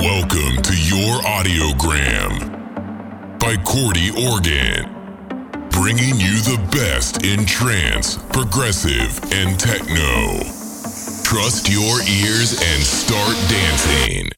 Welcome to your audiogram by Corti Organ, bringing you the best in trance, progressive, and techno. Trust your ears and start dancing.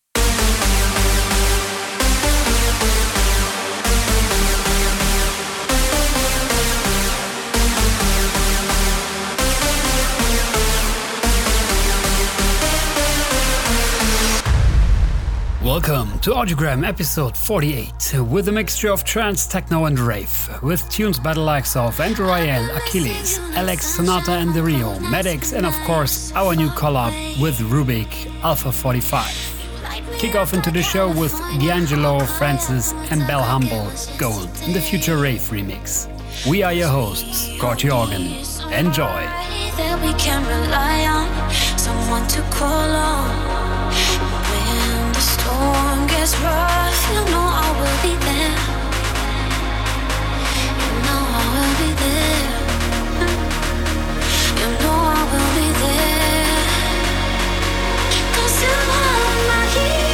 Welcome to Audiogram episode 48 with a mixture of trance, techno, and rave, with tunes by the likes of Andrew Rayel, Achilles, Alex Sonata and the Rio, Medics, and of course our new collab with Rubik, Alpha 45. Kick off into the show with D'Angelo, Francis, and Bell Humble, Gold, in the Future Rave remix. We are your hosts, Corti Organ. Enjoy. You know I will be there. Cause you are my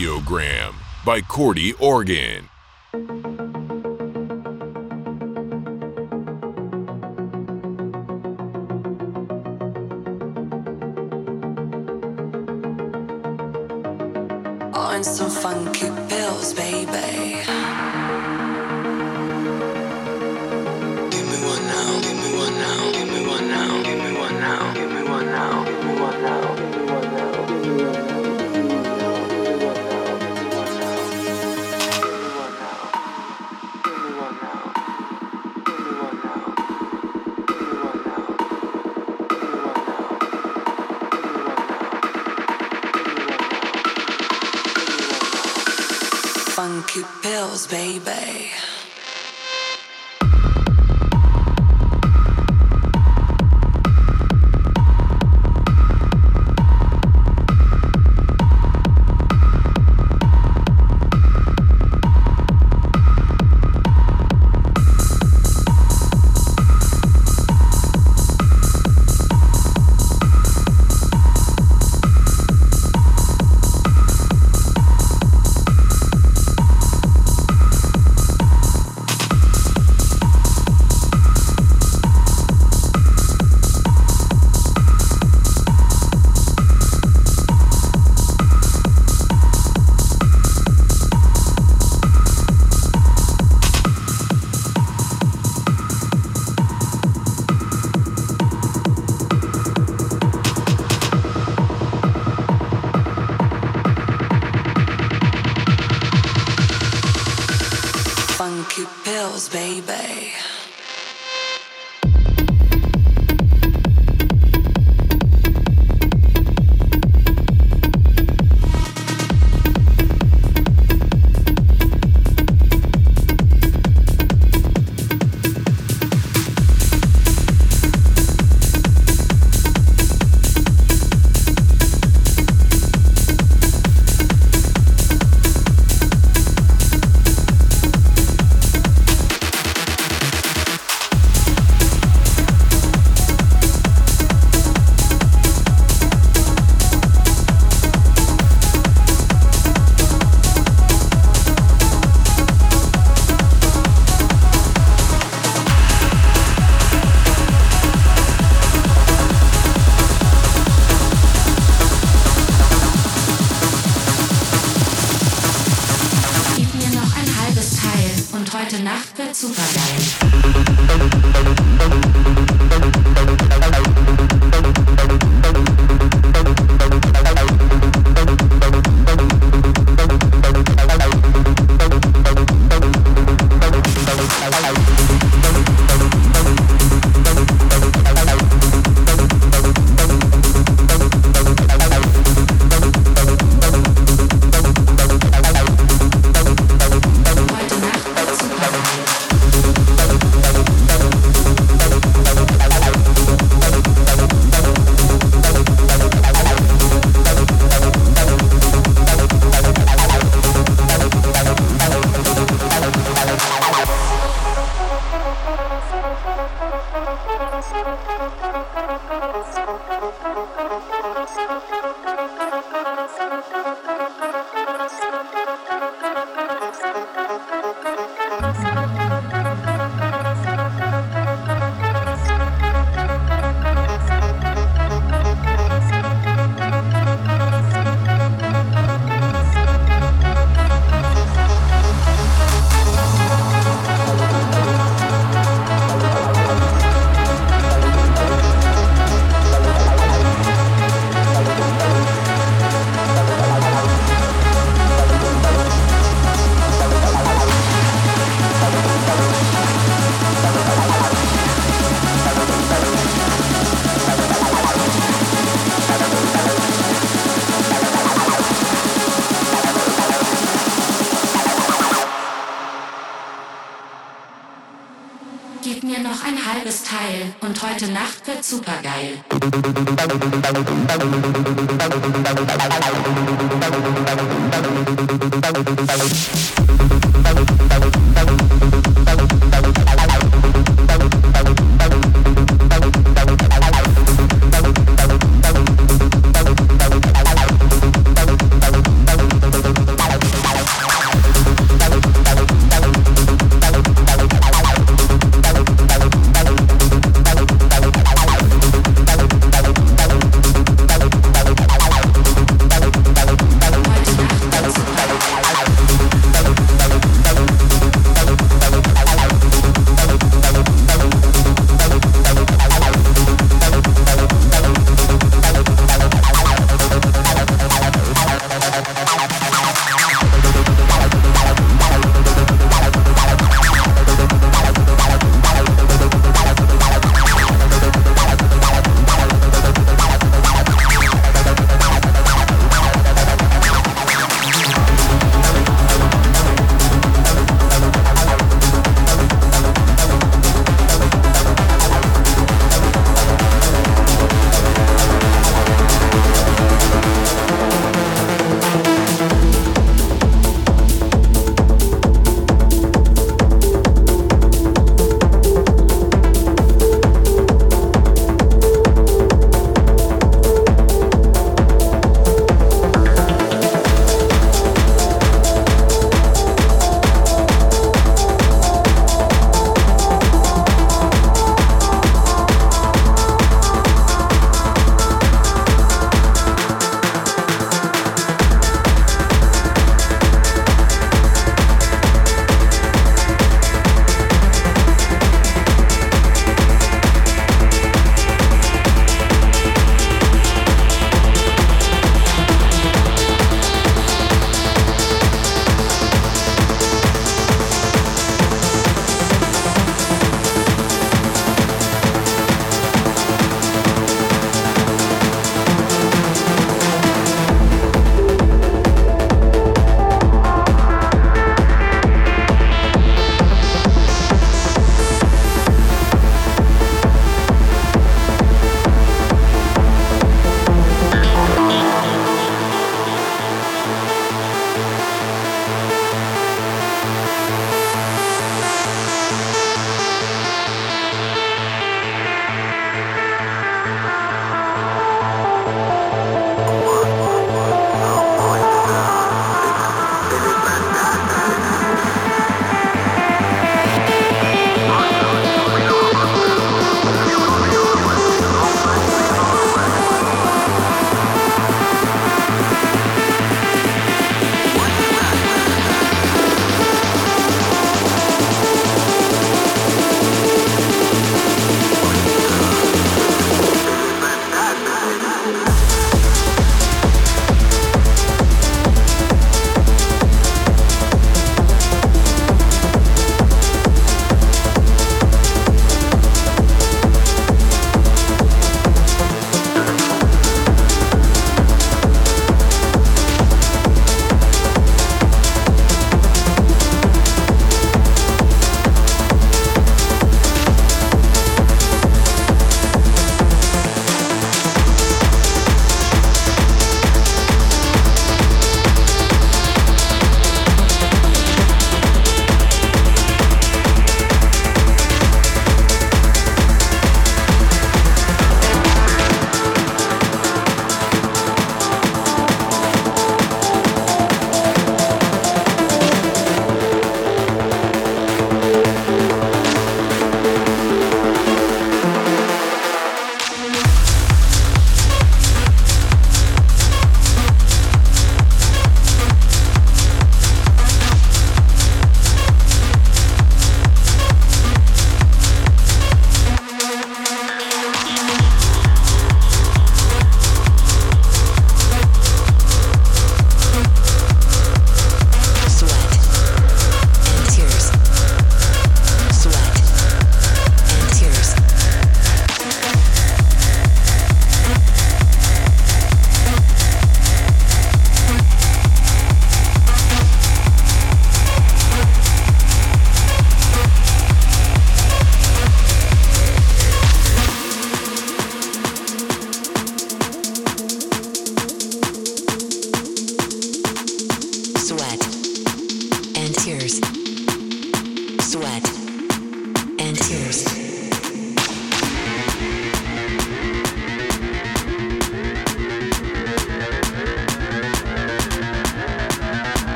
Audiogram by Corti Organ.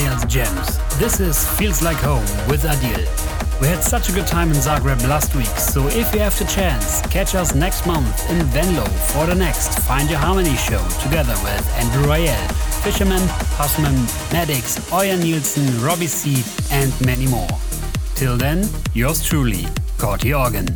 Andrew gems. This is Feels Like Home with Adil. We had such a good time in Zagreb last week, so if you have the chance, catch us next month in Venlo for the next Find Your Harmony show together with Andrew Rayel, Fisherman, Hussman, Maddox, Oya Nielsen, Robbie C, and many more. Till then, yours truly, Corti Organ.